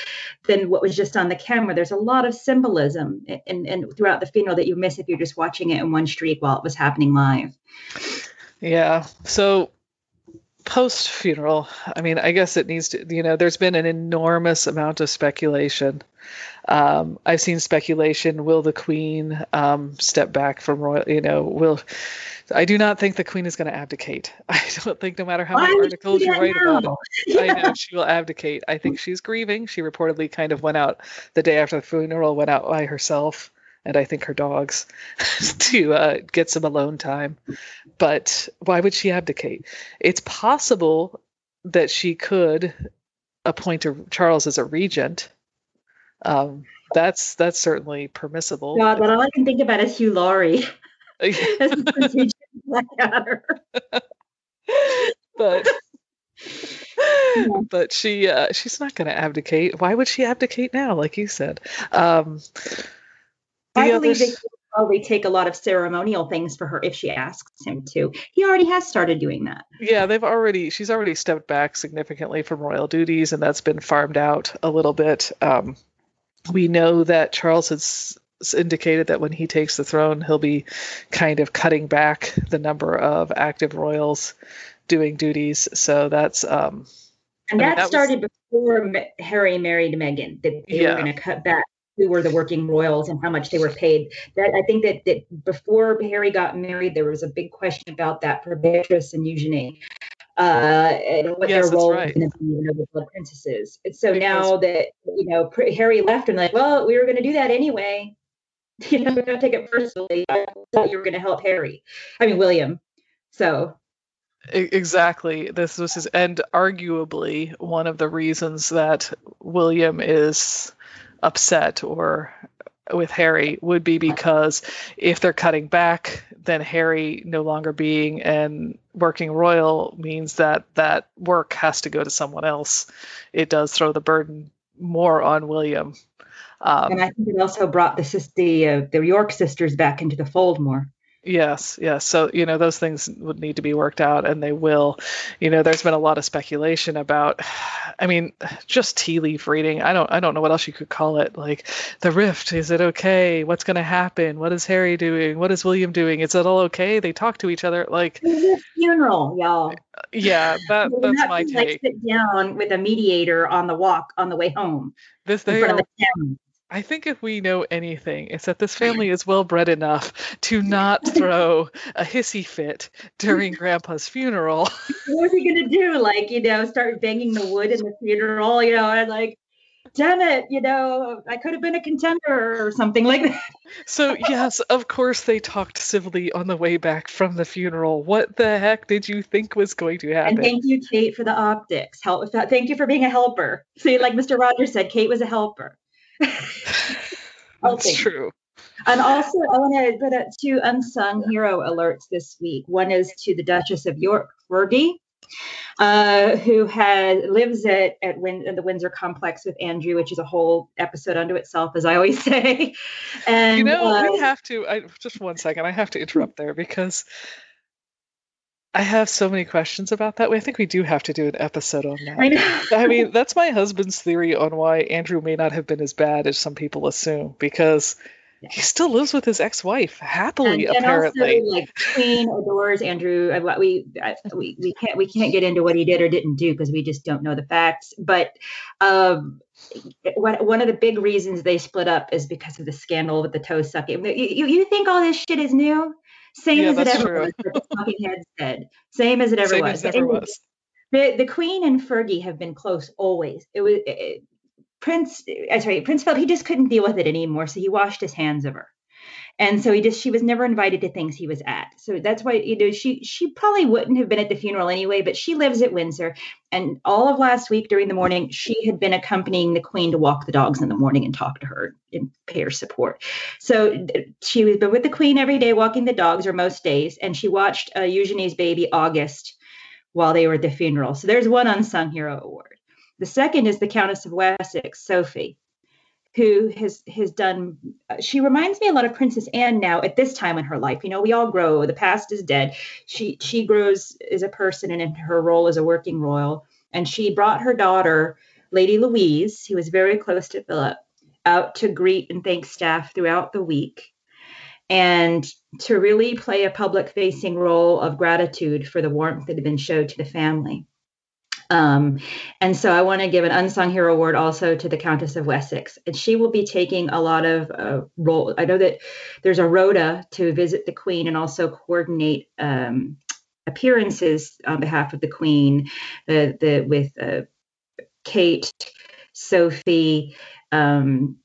than what was just on the camera. There's a lot of symbolism and, throughout the funeral that you miss if you're just watching it in one streak while it was happening live. Yeah. So post funeral, I mean, I guess it needs to, you know, there's been an enormous amount of speculation. Um, I've seen speculation will the queen um, step back from royal, you know, will. I do not think the queen is going to abdicate. I don't think, no matter how Why many articles you write about it, I know she will abdicate. I think she's grieving. She reportedly kind of went out the day after the funeral, went out by herself, and I think her dogs to uh, get some alone time. But why would she abdicate? It's possible that she could appoint a, Charles as a regent. Um, that's that's certainly permissible. God, but all I can think about is Hugh Laurie. As the Prince Regent Blackadder. but but she uh, she's not going to abdicate. Why would she abdicate now? Like you said. Um, I believe they probably take a lot of ceremonial things for her if she asks him to. He already has started doing that. Yeah, they've already she's already stepped back significantly from royal duties, and that's been farmed out a little bit. Um, we know that Charles has indicated that when he takes the throne, he'll be kind of cutting back the number of active royals doing duties. So that's um, And I mean, that, that was- started before Harry married Meghan, that they Yeah. were going to cut back who were the working royals and how much they were paid. That I think that, that before Harry got married, there was a big question about that for Beatrice and Eugenie. Uh, and what Yes, their role right. was going to be, know, the blood princesses. And so Because- now that you know Harry left, and like, well, we were going to do that anyway. You know, don't take it personally. I thought you were going to help Harry. I mean William. So Exactly. This was his, and arguably one of the reasons that William is upset or with Harry would be because if they're cutting back, then Harry no longer being and working royal means that that work has to go to someone else. It does throw the burden more on William. Um, and I think it also brought the the uh, the York sisters back into the fold more. Yes, yes. So, you know, those things would need to be worked out and they will. You know, there's been a lot of speculation about I mean, just tea leaf reading. I don't I don't know what else you could call it. Like the rift, is it okay? What's going to happen? What is Harry doing? What is William doing? Is it all okay? They talk to each other like funeral, y'all. yeah, that that's not my gonna, like take. sit down with a mediator on the walk on the way home This they are the. I think if we know anything, it's that this hmm. family is well bred enough to hmm. not throw a hissy fit during grandpa's funeral. What was he gonna do? Like, you know, start banging the wood in the funeral, you know, and like damn it, you know, I could have been a contender or something like that. So, yes, of course they talked civilly on the way back from the funeral. What the heck did you think was going to happen? And thank you, Kate, for the optics. Help, thank you for being a helper. See, like Mr. Rogers said, Kate was a helper. That's true. And also, I want to put out two unsung hero alerts this week. One is to the Duchess of York, Fergie, uh, who had lives at at, Win- at the Windsor complex with Andrew, which is a whole episode unto itself, as I always say. And you know, uh, we have to. I, just one second. I have to interrupt there because I have so many questions about that. I think we do have to do an episode on that. I know. I mean, that's my husband's theory on why Andrew may not have been as bad as some people assume because he still lives with his ex-wife happily and, and apparently also, like queen adores andrew we we we can't we can't get into what he did or didn't do because we just don't know the facts but um one of the big reasons they split up is because of the scandal with the toe sucking you, you think all this shit is new same yeah, as it ever true. was talking head said same as it ever same was, as ever was. The, the queen and fergie have been close always it was it, Prince, uh, sorry, Prince Philip, he just couldn't deal with it anymore, so he washed his hands of her. And so he just she was never invited to things he was at. So that's why you know she she probably wouldn't have been at the funeral anyway, but she lives at Windsor. And all of last week during the morning, she had been accompanying the Queen to walk the dogs in the morning and talk to her and pay her support. So she was been with the Queen every day walking the dogs, or most days, and she watched uh, Eugenie's baby August while they were at the funeral. So there's one unsung hero award. The second is the Countess of Wessex, Sophie, who has has done. Uh, she reminds me a lot of Princess Anne now at this time in her life. You know, we all grow. The past is dead. She she grows as a person and in her role as a working royal. And she brought her daughter, Lady Louise, who was very close to Philip, out to greet and thank staff throughout the week and to really play a public facing role of gratitude for the warmth that had been showed to the family. Um, and so I want to give an unsung hero award also to the Countess of Wessex, and she will be taking a lot of uh, role. I know that there's a rota to visit the Queen and also coordinate um, appearances on behalf of the Queen, the the with uh, Kate, Sophie, um,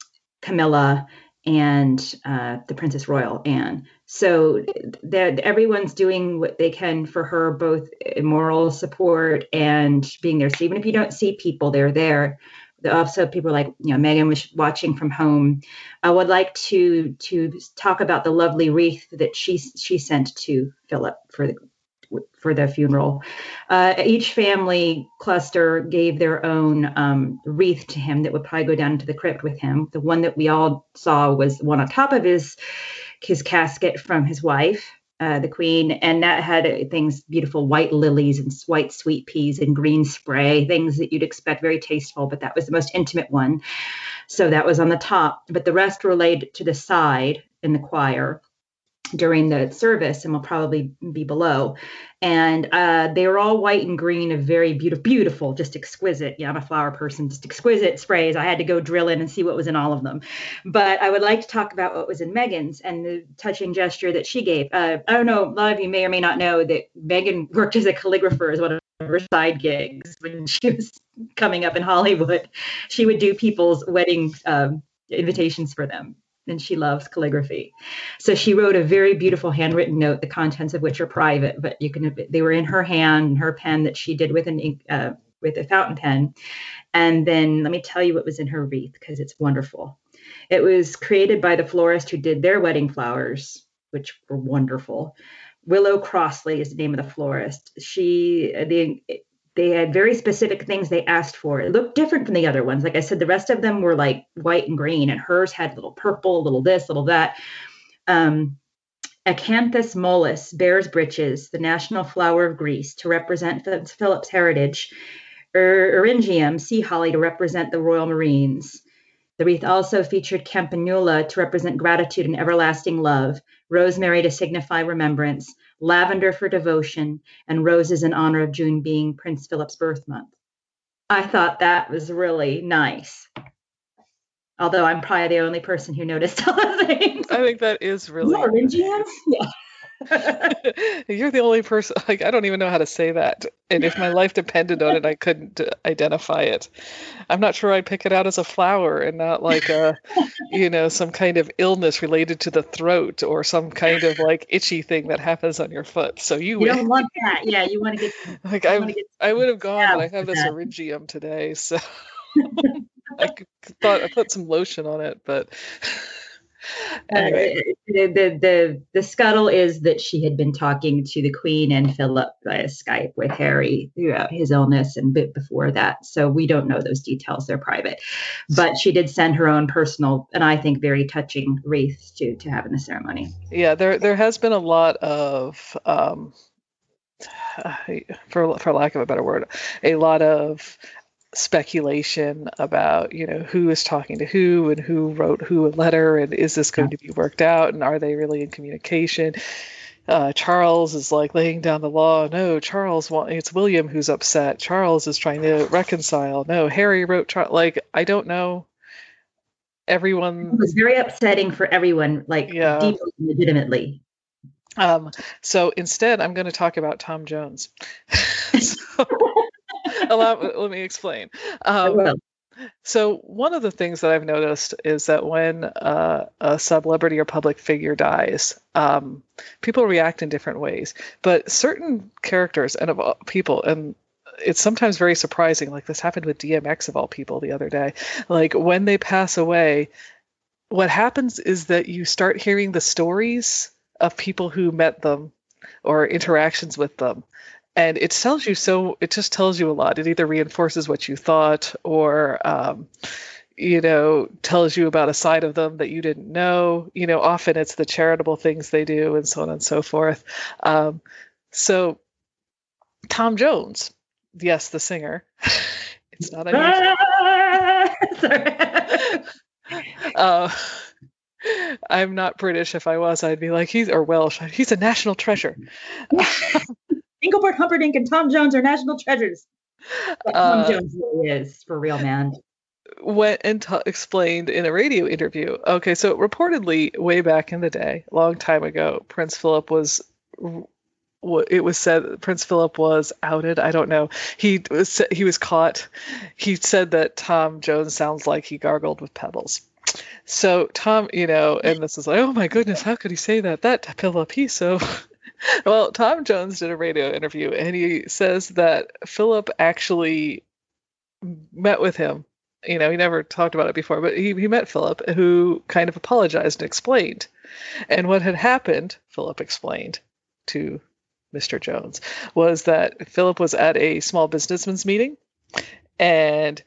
Camilla, and uh, the Princess Royal Anne. So that everyone's doing what they can for her, both moral support and being there. So even if you don't see people, they're there. Also, people like you know Meghan was watching from home. I would like to to talk about the lovely wreath that she she sent to Philip for the for the funeral. Uh, each family cluster gave their own um, wreath to him that would probably go down into the crypt with him. The one that we all saw was the one on top of his his casket from his wife. Uh, the queen, and that had uh, things beautiful white lilies and white sweet peas and green spray, things that you'd expect very tasteful, but that was the most intimate one. So that was on the top, but the rest were laid to the side in the choir during the service and will probably be below. And uh, they were all white and green, a very beautiful, beautiful, just exquisite. Yeah, I'm a flower person, just exquisite sprays. I had to go drill in and see what was in all of them. But I would like to talk about what was in Meghan's and the touching gesture that she gave. Uh, I don't know, a lot of you may or may not know that Megan worked as a calligrapher as one of her side gigs when she was coming up in Hollywood. She would do people's wedding um, invitations for them and she loves calligraphy. So she wrote a very beautiful handwritten note, the contents of which are private, but you can they were in her hand, her pen that she did with an uh, with a fountain pen. And then let me tell you what was in her wreath because it's wonderful. It was created by the florist who did their wedding flowers, which were wonderful. Willow Crossley is the name of the florist. She the they had very specific things they asked for. It looked different from the other ones. Like I said, the rest of them were like white and green, and hers had little purple, little this, little that. Um, Acanthus mollis, bear's breeches, the national flower of Greece, to represent Philip's heritage. Er, Eryngium, sea holly, to represent the royal marines. The wreath also featured campanula to represent gratitude and everlasting love, rosemary to signify remembrance, lavender for devotion, and roses in honor of June being Prince Philip's birth month. I thought that was really nice. Although I'm probably the only person who noticed all the things. I think that is really Is yeah. You're the only person. Like I don't even know how to say that. And if my life depended on it, I couldn't identify it. I'm not sure I'd pick it out as a flower and not like a, you know, some kind of illness related to the throat or some kind of like itchy thing that happens on your foot. So you, you don't want that. Yeah, you want to get. Like I, get I would have gone, but I have this that. today, so I thought I put some lotion on it, but anyway. Uh, the, the, the the scuttle is that she had been talking to the Queen and Philip via Skype with Harry throughout his illness and bit before that. So we don't know those details; they're private. But she did send her own personal and I think very touching wreath to to have in the ceremony. Yeah, there there has been a lot of. Um, for for lack of a better word, a lot of speculation about you know who is talking to who and who wrote who a letter and is this going to be worked out and are they really in communication? Uh, charles is like laying down the law. No charles it's william who's upset. Charles is trying to reconcile. No harry wrote Char- like i don't know. Everyone it was very upsetting for everyone like yeah. deeply legitimately. Um, so instead i'm going to talk about tom jones. So, Allow, let me explain. Um, so one of the things that I've noticed is that when uh, a celebrity or public figure dies, um, people react in different ways. But certain characters and of people, and it's sometimes very surprising. Like this happened with DMX of all people the other day. Like when they pass away, what happens is that you start hearing the stories of people who met them or interactions with them and it tells you so it just tells you a lot it either reinforces what you thought or um, you know tells you about a side of them that you didn't know you know often it's the charitable things they do and so on and so forth um, so tom jones yes the singer it's not unusual uh, I'm not British. If I was, I'd be like, he's or Welsh. He's a national treasure. Engelbert Humperdinck and Tom Jones are national treasures. Tom uh, Jones really is for real, man. Went and t- explained in a radio interview. Okay, so reportedly, way back in the day, long time ago, Prince Philip was it was said Prince Philip was outed. I don't know. He was he was caught. He said that Tom Jones sounds like he gargled with pebbles. So Tom, you know, and this is like, oh my goodness, how could he say that? That Philip, he's so well, Tom Jones did a radio interview and he says that Philip actually met with him. You know, he never talked about it before, but he, he met Philip, who kind of apologized and explained. And what had happened, Philip explained to Mr. Jones, was that Philip was at a small businessman's meeting and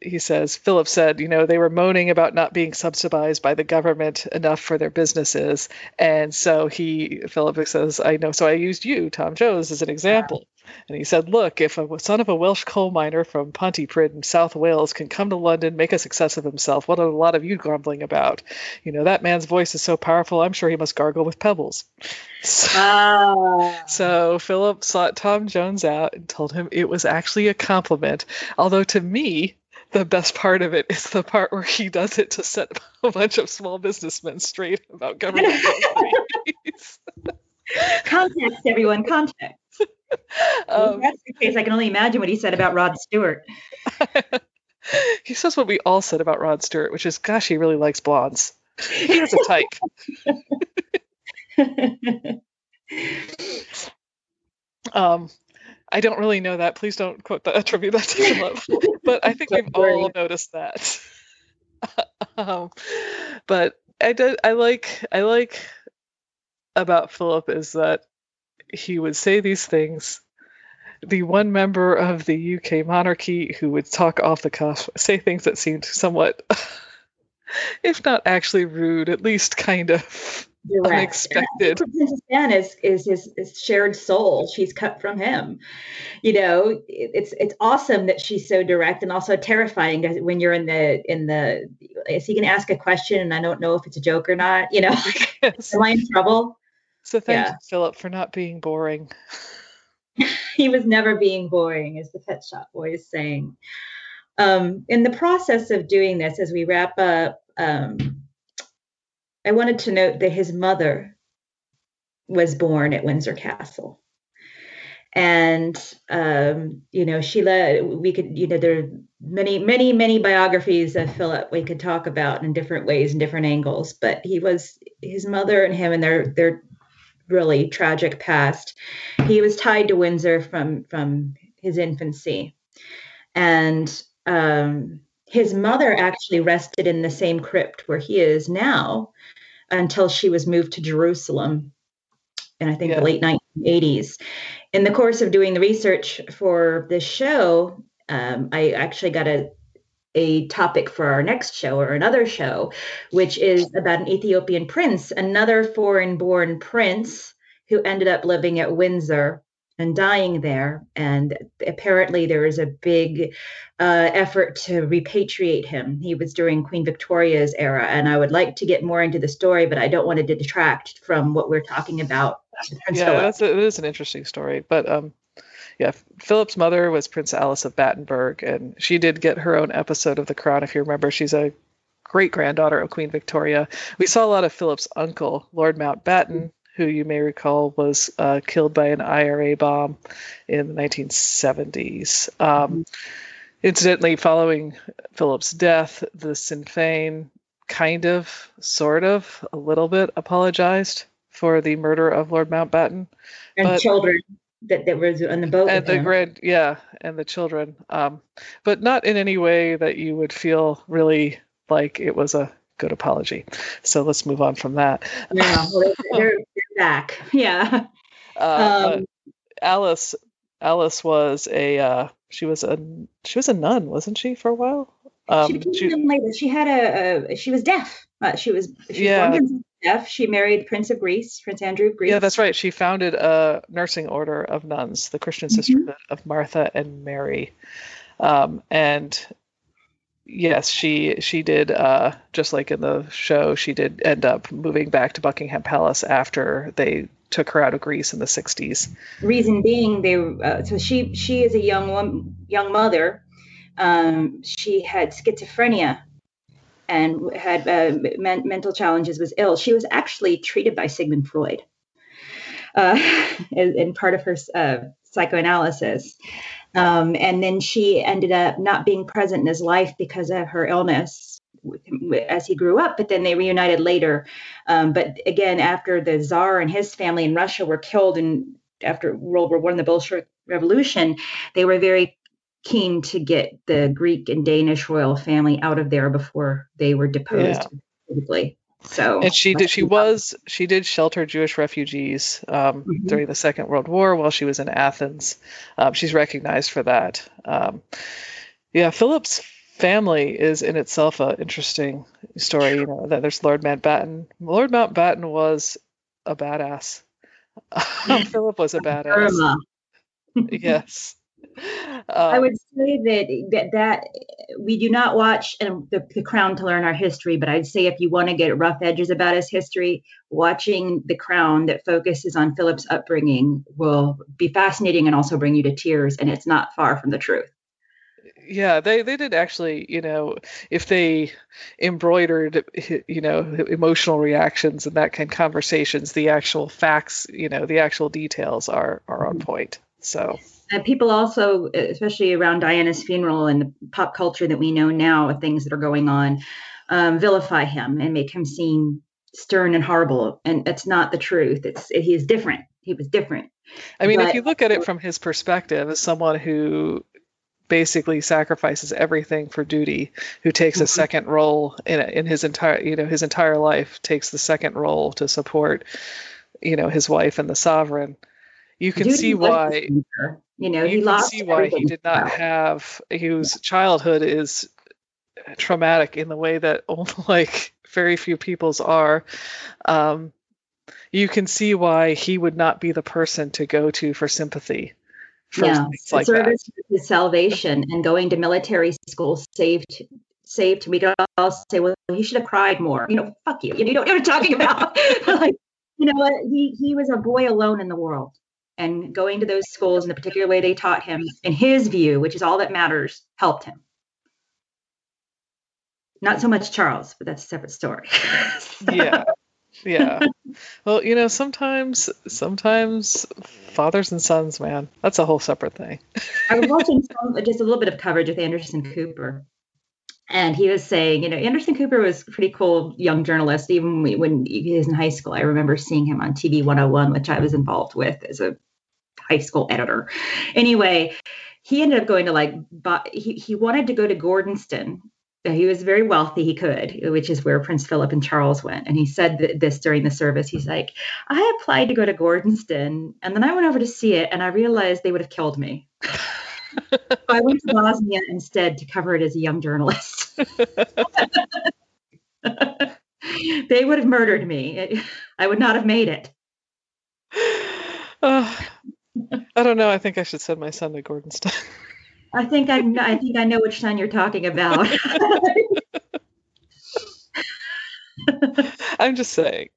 he says philip said you know they were moaning about not being subsidized by the government enough for their businesses. And so he philip says i know. So i used you tom jones as an example and he said look if a son of a welsh coal miner from pontypridd in south wales can come to london make a success of himself what are a lot of you grumbling about you know that man's voice is so powerful i'm sure he must gargle with pebbles so, ah. so philip sought tom jones out and told him it was actually a compliment although to me the best part of it is the part where he does it to set a bunch of small businessmen straight about government context, everyone, context. Um, that's the case. I can only imagine what he said about Rod Stewart. he says what we all said about Rod Stewart, which is, gosh, he really likes blondes. He has a type. um, I don't really know that. Please don't quote that, attribute that to Philip. but I think we've all noticed that. um, but I did. I like. I like about Philip is that he would say these things. The one member of the UK monarchy who would talk off the cuff, say things that seemed somewhat, if not actually rude, at least kind of Direct. unexpected. Princess Anne is, is his, shared soul. She's cut from him. You know, it's it's awesome that she's so direct and also terrifying when you're in the in the. Is he going to ask a question and I don't know if it's a joke or not? You know, yes. am I in trouble? So thank yeah. you, Philip, for not being boring. he was never being boring, as the Pet Shop Boys saying. Um, in the process of doing this, as we wrap up. Um, I wanted to note that his mother was born at Windsor Castle. And um, you know, Sheila, we could, you know, there are many, many, many biographies of Philip we could talk about in different ways and different angles. But he was his mother and him and their their really tragic past. He was tied to Windsor from from his infancy, and um, his mother actually rested in the same crypt where he is now until she was moved to Jerusalem in I think yeah. the late 1980s. In the course of doing the research for this show, um, I actually got a a topic for our next show or another show, which is about an Ethiopian prince, another foreign born prince who ended up living at Windsor and dying there. And apparently, there was a big uh, effort to repatriate him. He was during Queen Victoria's era. And I would like to get more into the story, but I don't want to detract from what we're talking about. Yeah, that's a, it is an interesting story. But um, yeah, Philip's mother was Prince Alice of Battenberg, and she did get her own episode of The Crown. If you remember, she's a great granddaughter of Queen Victoria. We saw a lot of Philip's uncle, Lord Mountbatten, who you may recall was uh, killed by an IRA bomb in the 1970s. Um, incidentally, following Philip's death, the Sinn Féin kind of, sort of, a little bit apologized for the murder of Lord Mountbatten. And but, children that, that were on the boat. And the grand, yeah, and the children. Um, but not in any way that you would feel really like it was a good apology. So let's move on from that. Yeah, well, they're, they're, back. Yeah. Uh, um, Alice, Alice was a uh, she was a she was a nun, wasn't she, for a while? Um, she became she, later. She had a, a she was deaf. Uh, she was she yeah. Was deaf. She married Prince of Greece, Prince Andrew of Greece. Yeah, that's right. She founded a nursing order of nuns, the Christian mm-hmm. Sisterhood of Martha and Mary. Um, and yes, she she did uh, just like in the show. She did end up moving back to Buckingham Palace after they took her out of Greece in the 60s. Reason being, they uh, so she she is a young woman, young mother. Um, she had schizophrenia and had uh, men- mental challenges. Was ill. She was actually treated by Sigmund Freud. Uh, in, in part of her uh, psychoanalysis. Um, and then she ended up not being present in his life because of her illness as he grew up, but then they reunited later. Um, but again, after the Tsar and his family in Russia were killed in after World War One, the Bolshevik Revolution, they were very keen to get the Greek and Danish royal family out of there before they were deposed. Yeah. So and she did she was she did shelter Jewish refugees um, mm-hmm. during the Second World War while she was in Athens. Um, she's recognized for that. Um, yeah, Philip's family is in itself an interesting story. You know that there's Lord Mountbatten. Lord Mountbatten was a badass. Philip was a badass. yes. I would say that, that that we do not watch um, the, the Crown to learn our history, but I'd say if you want to get rough edges about his history, watching The Crown that focuses on Philip's upbringing will be fascinating and also bring you to tears, and it's not far from the truth. Yeah, they they did actually, you know, if they embroidered, you know, emotional reactions and that kind of conversations, the actual facts, you know, the actual details are are on mm-hmm. point. So uh, people also, especially around Diana's funeral and the pop culture that we know now of things that are going on, um, vilify him and make him seem stern and horrible. And it's not the truth. It's it, he is different. He was different. I mean, but, if you look at it from his perspective, as someone who basically sacrifices everything for duty, who takes a mm-hmm. second role in in his entire you know his entire life takes the second role to support you know his wife and the sovereign. You can duty see why you know, you he lost. See why he did not have his childhood is traumatic in the way that only like very few people's are. Um, you can see why he would not be the person to go to for sympathy. For yeah, like service his salvation and going to military school saved saved. We could all say, well, he should have cried more. You know, fuck you. You know what I'm talking about. like, you know what? He he was a boy alone in the world and going to those schools in the particular way they taught him, in his view, which is all that matters, helped him. Not so much Charles, but that's a separate story. yeah. yeah. Well, you know, sometimes sometimes fathers and sons, man, that's a whole separate thing. I was watching some, just a little bit of coverage with Anderson Cooper. And he was saying, you know, Anderson Cooper was a pretty cool young journalist, even when he was in high school. I remember seeing him on TV 101, which I was involved with as a high school editor. Anyway, he ended up going to like, he, he wanted to go to Gordonstoun he was very wealthy he could which is where prince philip and charles went and he said this during the service he's like i applied to go to Gordonstoun and then i went over to see it and i realized they would have killed me i went to bosnia instead to cover it as a young journalist they would have murdered me i would not have made it uh, i don't know i think i should send my son to Gordonstoun I think I, I think I know which son you're talking about. I'm just saying.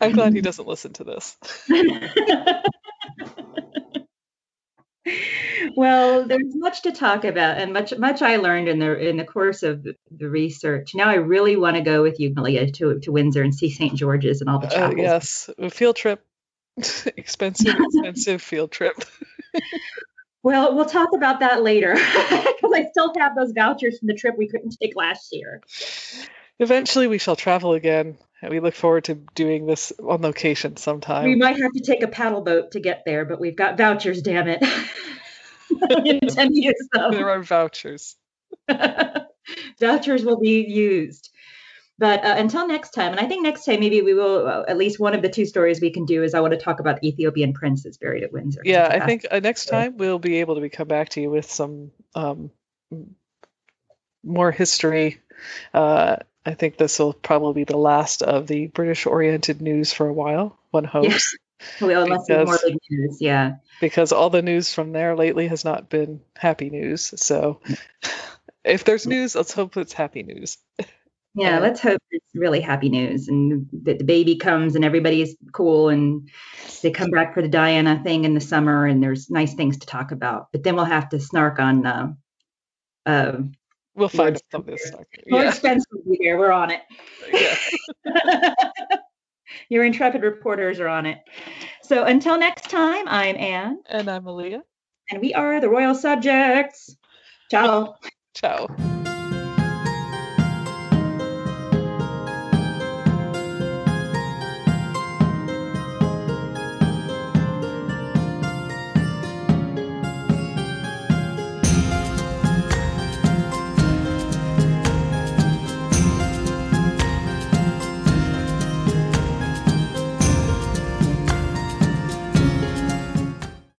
I'm glad he doesn't listen to this. well, there's much to talk about, and much much I learned in the in the course of the, research. Now I really want to go with you, Malia, to to Windsor and see St. George's and all the chapels. Uh, yes, a field trip, expensive, expensive field trip. Well, we'll talk about that later because I still have those vouchers from the trip we couldn't take last year. Eventually, we shall travel again, and we look forward to doing this on location sometime. We might have to take a paddle boat to get there, but we've got vouchers, damn it. Intend to use them. There are vouchers. vouchers will be used. But uh, until next time, and I think next time maybe we will uh, at least one of the two stories we can do is I want to talk about the Ethiopian princes buried at Windsor. Yeah, I think uh, next time we'll be able to come back to you with some um, more history. Uh, I think this will probably be the last of the British-oriented news for a while. One hopes. Yeah. Well, unless there's more big news, yeah. Because all the news from there lately has not been happy news. So, if there's news, let's hope it's happy news. Yeah, let's hope it's really happy news and that the baby comes and everybody's cool and they come back for the Diana thing in the summer and there's nice things to talk about. But then we'll have to snark on. Uh, uh, we'll find something to snark. More yeah. expensive there. We're on it. Yeah. Your intrepid reporters are on it. So until next time, I'm Anne. And I'm Malia. And we are the Royal Subjects. Ciao. Ciao.